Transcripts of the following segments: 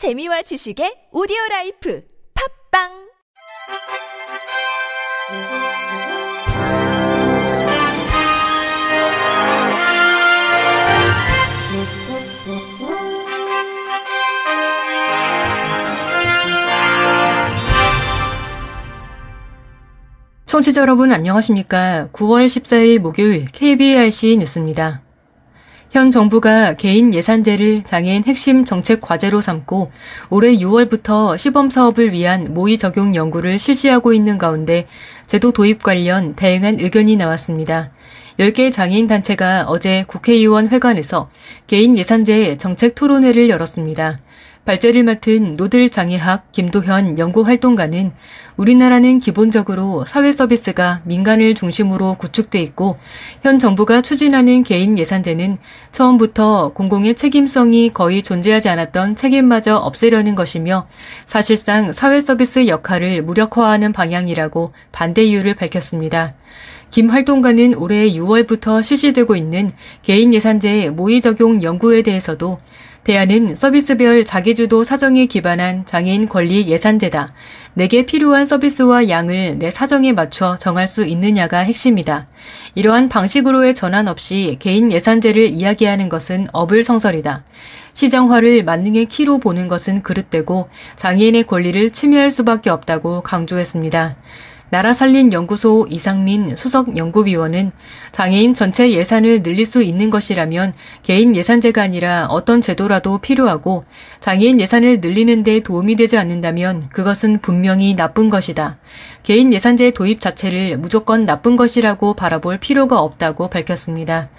재미와 지식의 오디오 라이프 팝빵 청취자 여러분 안녕하십니까? 9월 14일 목요일 KBRC 뉴스입니다. 현 정부가 개인 예산제를 장애인 핵심 정책 과제로 삼고 올해 6월부터 시범 사업을 위한 모의 적용 연구를 실시하고 있는 가운데 제도 도입 관련 다양한 의견이 나왔습니다. 10개 장애인 단체가 어제 국회의원 회관에서 개인 예산제 정책 토론회를 열었습니다. 발제를 맡은 노들 장애학 김도현 연구활동가는 우리나라는 기본적으로 사회 서비스가 민간을 중심으로 구축돼 있고 현 정부가 추진하는 개인 예산제는 처음부터 공공의 책임성이 거의 존재하지 않았던 책임마저 없애려는 것이며 사실상 사회 서비스 역할을 무력화하는 방향이라고 반대 이유를 밝혔습니다. 김 활동가는 올해 6월부터 실시되고 있는 개인 예산제 모의 적용 연구에 대해서도 대안은 서비스별 자기주도 사정에 기반한 장애인 권리 예산제다. 내게 필요한 서비스와 양을 내 사정에 맞춰 정할 수 있느냐가 핵심이다. 이러한 방식으로의 전환 없이 개인 예산제를 이야기하는 것은 어불성설이다. 시장화를 만능의 키로 보는 것은 그릇되고 장애인의 권리를 침해할 수밖에 없다고 강조했습니다. 나라살림연구소 이상민 수석 연구위원은 장애인 전체 예산을 늘릴 수 있는 것이라면 개인 예산제가 아니라 어떤 제도라도 필요하고 장애인 예산을 늘리는 데 도움이 되지 않는다면 그것은 분명히 나쁜 것이다. 개인 예산제 도입 자체를 무조건 나쁜 것이라고 바라볼 필요가 없다고 밝혔습니다.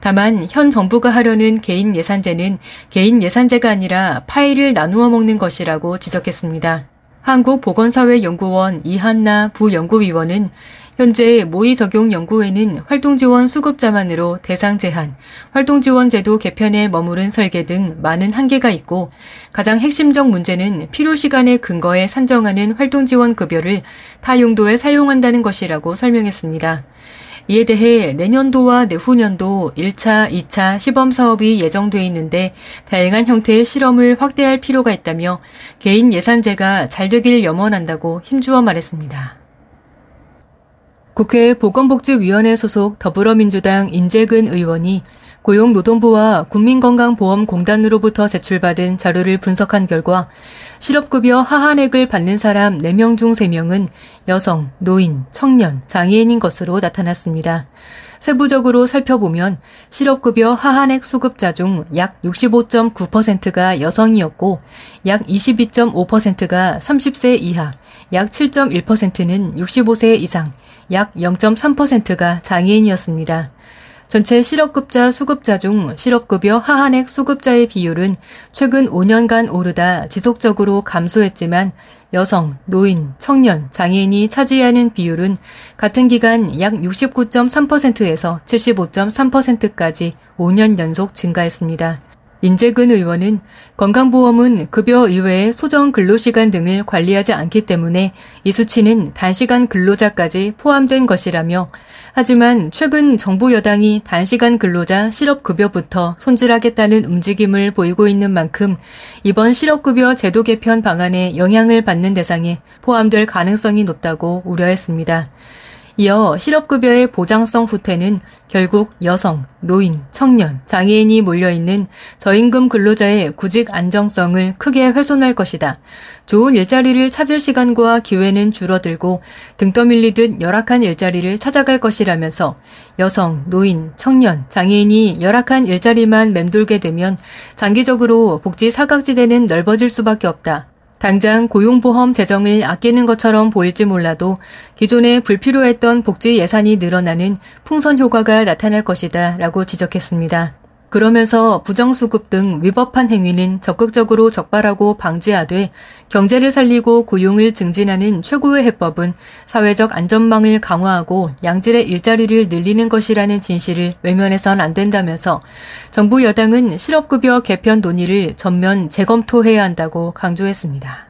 다만 현 정부가 하려는 개인 예산제는 개인 예산제가 아니라 파일을 나누어 먹는 것이라고 지적했습니다. 한국보건사회연구원 이한나 부연구위원은 현재 모의 적용 연구에는 활동 지원 수급자만으로 대상 제한, 활동 지원 제도 개편에 머무른 설계 등 많은 한계가 있고 가장 핵심적 문제는 필요 시간에 근거해 산정하는 활동 지원 급여를 타 용도에 사용한다는 것이라고 설명했습니다. 이에 대해 내년도와 내후년도 1차, 2차 시범 사업이 예정돼 있는데 다양한 형태의 실험을 확대할 필요가 있다며 개인 예산제가 잘 되길 염원한다고 힘주어 말했습니다. 국회 보건복지위원회 소속 더불어민주당 인재근 의원이 고용노동부와 국민건강보험공단으로부터 제출받은 자료를 분석한 결과 실업급여 하한액을 받는 사람 4명 중 3명은 여성, 노인, 청년, 장애인인 것으로 나타났습니다. 세부적으로 살펴보면 실업급여 하한액 수급자 중 약 65.9%가 여성이었고 약 22.5%가 30세 이하, 약 7.1%는 65세 이상, 약 0.3%가 장애인이었습니다. 전체 실업급자 수급자 중 실업급여 하한액 수급자의 비율은 최근 5년간 오르다 지속적으로 감소했지만 여성, 노인, 청년, 장애인이 차지하는 비율은 같은 기간 약 69.3%에서 75.3%까지 5년 연속 증가했습니다. 인재근 의원은 건강보험은 급여 이외의 소정 근로시간 등을 관리하지 않기 때문에 이 수치는 단시간 근로자까지 포함된 것이라며 하지만 최근 정부 여당이 단시간 근로자 실업급여부터 손질하겠다는 움직임을 보이고 있는 만큼 이번 실업급여 제도 개편 방안에 영향을 받는 대상에 포함될 가능성이 높다고 우려했습니다. 이어 실업급여의 보장성 후퇴는 결국 여성, 노인, 청년, 장애인이 몰려있는 저임금 근로자의 구직 안정성을 크게 훼손할 것이다. 좋은 일자리를 찾을 시간과 기회는 줄어들고 등 떠밀리듯 열악한 일자리를 찾아갈 것이라면서 여성, 노인, 청년, 장애인이 열악한 일자리만 맴돌게 되면 장기적으로 복지 사각지대는 넓어질 수밖에 없다. 당장 고용보험 재정을 아끼는 것처럼 보일지 몰라도 기존에 불필요했던 복지 예산이 늘어나는 풍선 효과가 나타날 것이다 라고 지적했습니다. 그러면서 부정수급 등 위법한 행위는 적극적으로 적발하고 방지하되 경제를 살리고 고용을 증진하는 최고의 해법은 사회적 안전망을 강화하고 양질의 일자리를 늘리는 것이라는 진실을 외면해선 안 된다면서 정부 여당은 실업급여 개편 논의를 전면 재검토해야 한다고 강조했습니다.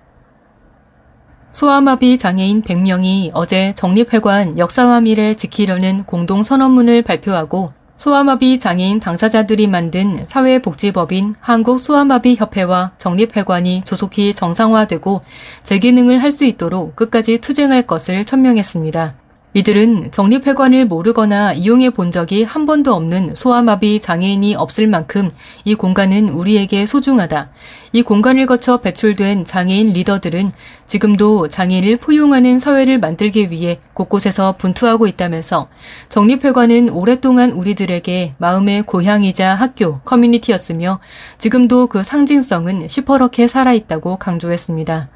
소아마비 장애인 100명이 어제 정립회관 역사와 미래 지키려는 공동선언문을 발표하고 소아마비 장애인 당사자들이 만든 사회복지법인 한국소아마비협회와 정립회관이 조속히 정상화되고 재기능을 할 수 있도록 끝까지 투쟁할 것을 천명했습니다. 이들은 정립회관을 모르거나 이용해 본 적이 한 번도 없는 소아마비 장애인이 없을 만큼 이 공간은 우리에게 소중하다. 이 공간을 거쳐 배출된 장애인 리더들은 지금도 장애인을 포용하는 사회를 만들기 위해 곳곳에서 분투하고 있다면서 정립회관은 오랫동안 우리들에게 마음의 고향이자 학교, 커뮤니티였으며 지금도 그 상징성은 시퍼렇게 살아있다고 강조했습니다.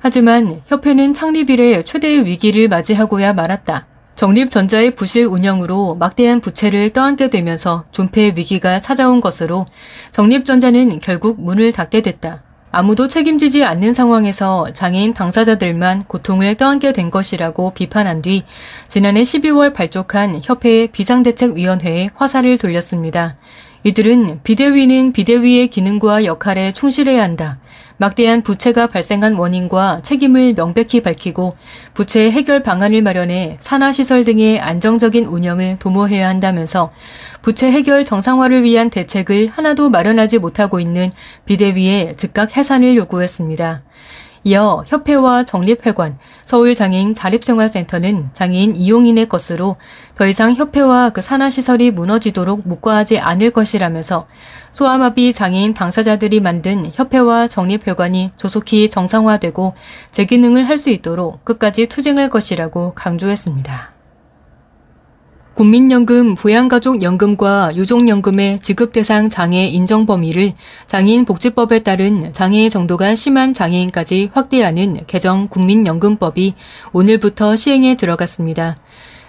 하지만 협회는 창립 이래 최대의 위기를 맞이하고야 말았다. 정립전자의 부실 운영으로 막대한 부채를 떠안게 되면서 존폐 위기가 찾아온 것으로 정립전자는 결국 문을 닫게 됐다. 아무도 책임지지 않는 상황에서 장애인 당사자들만 고통을 떠안게 된 것이라고 비판한 뒤 지난해 12월 발족한 협회의 비상대책위원회에 화살을 돌렸습니다. 이들은 비대위는 비대위의 기능과 역할에 충실해야 한다. 막대한 부채가 발생한 원인과 책임을 명백히 밝히고 부채 해결 방안을 마련해 산하시설 등의 안정적인 운영을 도모해야 한다면서 부채 해결 정상화를 위한 대책을 하나도 마련하지 못하고 있는 비대위에 즉각 해산을 요구했습니다. 이어 협회와 정립회관, 서울장애인 자립생활센터는 장애인 이용인의 것으로 더 이상 협회와 그 산하시설이 무너지도록 묵과하지 않을 것이라면서 소아마비 장애인 당사자들이 만든 협회와 정립회관이 조속히 정상화되고 재기능을 할 수 있도록 끝까지 투쟁할 것이라고 강조했습니다. 국민연금, 부양가족연금과 유족연금의 지급 대상 장애 인정 범위를 장애인 복지법에 따른 장애의 정도가 심한 장애인까지 확대하는 개정 국민연금법이 오늘부터 시행에 들어갔습니다.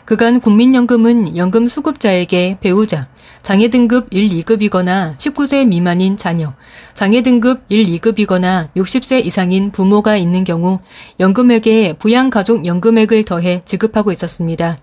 그간 국민연금은 연금 수급자에게 배우자, 장애 등급 1, 2급이거나 19세 미만인 자녀, 장애 등급 1, 2급이거나 60세 이상인 부모가 있는 경우 연금액에 부양가족 연금액을 더해 지급하고 있었습니다.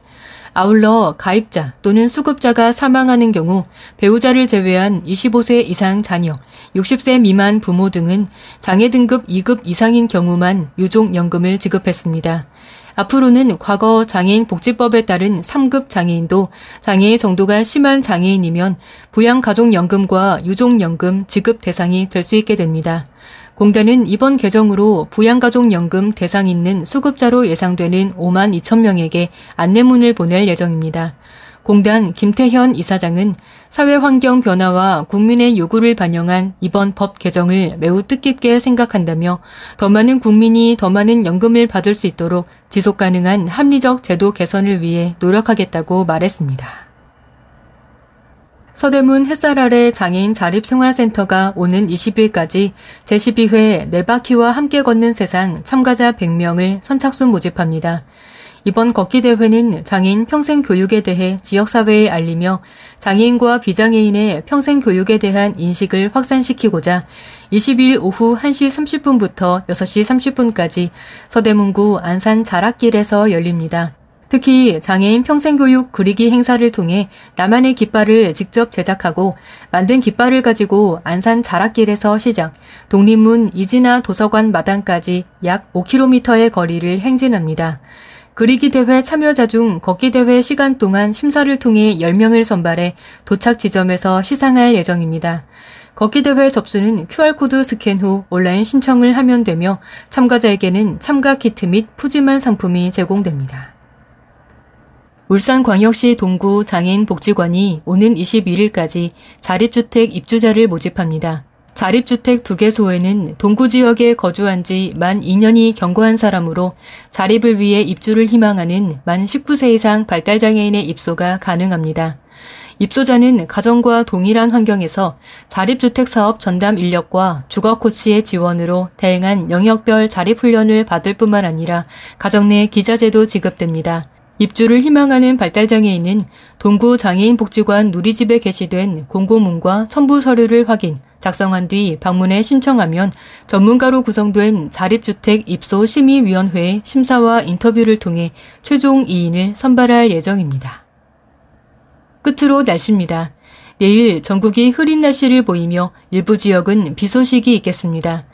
아울러 가입자 또는 수급자가 사망하는 경우 배우자를 제외한 25세 이상 자녀, 60세 미만 부모 등은 장애 등급 2급 이상인 경우만 유족연금을 지급했습니다. 앞으로는 과거 장애인 복지법에 따른 3급 장애인도 장애의 정도가 심한 장애인이면 부양가족연금과 유족연금 지급 대상이 될 수 있게 됩니다. 공단은 이번 개정으로 부양가족연금 대상 있는 수급자로 예상되는 5만 2천 명에게 안내문을 보낼 예정입니다. 공단 김태현 이사장은 사회 환경 변화와 국민의 요구를 반영한 이번 법 개정을 매우 뜻깊게 생각한다며 더 많은 국민이 더 많은 연금을 받을 수 있도록 지속 가능한 합리적 제도 개선을 위해 노력하겠다고 말했습니다. 서대문 햇살 아래 장애인 자립생활센터가 오는 20일까지 제12회 네 바퀴와 함께 걷는 세상 참가자 100명을 선착순 모집합니다. 이번 걷기 대회는 장애인 평생 교육에 대해 지역사회에 알리며 장애인과 비장애인의 평생 교육에 대한 인식을 확산시키고자 22일 오후 1시 30분부터 6시 30분까지 서대문구 안산 자락길에서 열립니다. 특히 장애인 평생교육 그리기 행사를 통해 나만의 깃발을 직접 제작하고 만든 깃발을 가지고 안산 자락길에서 시작, 독립문 이진아 도서관 마당까지 약 5km의 거리를 행진합니다. 그리기 대회 참여자 중 걷기 대회 시간 동안 심사를 통해 10명을 선발해 도착 지점에서 시상할 예정입니다. 걷기 대회 접수는 QR코드 스캔 후 온라인 신청을 하면 되며 참가자에게는 참가 키트 및 푸짐한 상품이 제공됩니다. 울산광역시 동구 장애인복지관이 오는 21일까지 자립주택 입주자를 모집합니다. 자립주택 두 개소에는 동구 지역에 거주한 지 만 2년이 경과한 사람으로 자립을 위해 입주를 희망하는 만 19세 이상 발달장애인의 입소가 가능합니다. 입소자는 가정과 동일한 환경에서 자립주택 사업 전담 인력과 주거 코치의 지원으로 다양한 영역별 자립훈련을 받을 뿐만 아니라 가정 내 기자재도 지급됩니다. 입주를 희망하는 발달장애인은 동구 장애인 복지관 누리집에 게시된 공고문과 첨부 서류를 확인, 작성한 뒤 방문해 신청하면 전문가로 구성된 자립주택 입소 심의위원회의 심사와 인터뷰를 통해 최종 2인을 선발할 예정입니다. 끝으로 날씨입니다. 내일 전국이 흐린 날씨를 보이며 일부 지역은 비 소식이 있겠습니다.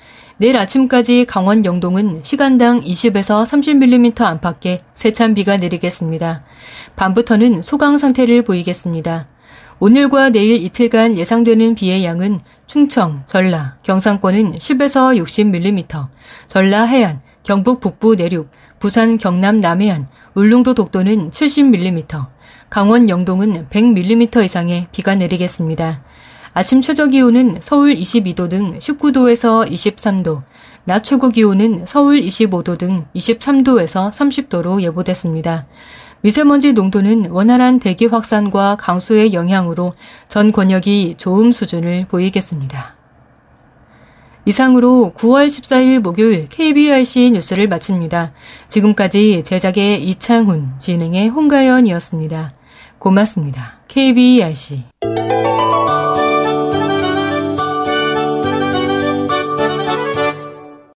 내일 아침까지 강원 영동은 시간당 20에서 30mm 안팎의 세찬 비가 내리겠습니다. 밤부터는 소강 상태를 보이겠습니다. 오늘과 내일 이틀간 예상되는 비의 양은 충청, 전라, 경상권은 10에서 60mm, 전라 해안, 경북 북부 내륙, 부산 경남 남해안, 울릉도 독도는 70mm, 강원 영동은 100mm 이상의 비가 내리겠습니다. 아침 최저 기온은 서울 22도 등 19도에서 23도, 낮 최고 기온은 서울 25도 등 23도에서 30도로 예보됐습니다. 미세먼지 농도는 원활한 대기 확산과 강수의 영향으로 전 권역이 좋음 수준을 보이겠습니다. 이상으로 9월 14일 목요일 KBRC 뉴스를 마칩니다. 지금까지 제작의 이창훈, 진행의 홍가연이었습니다. 고맙습니다. KBRC.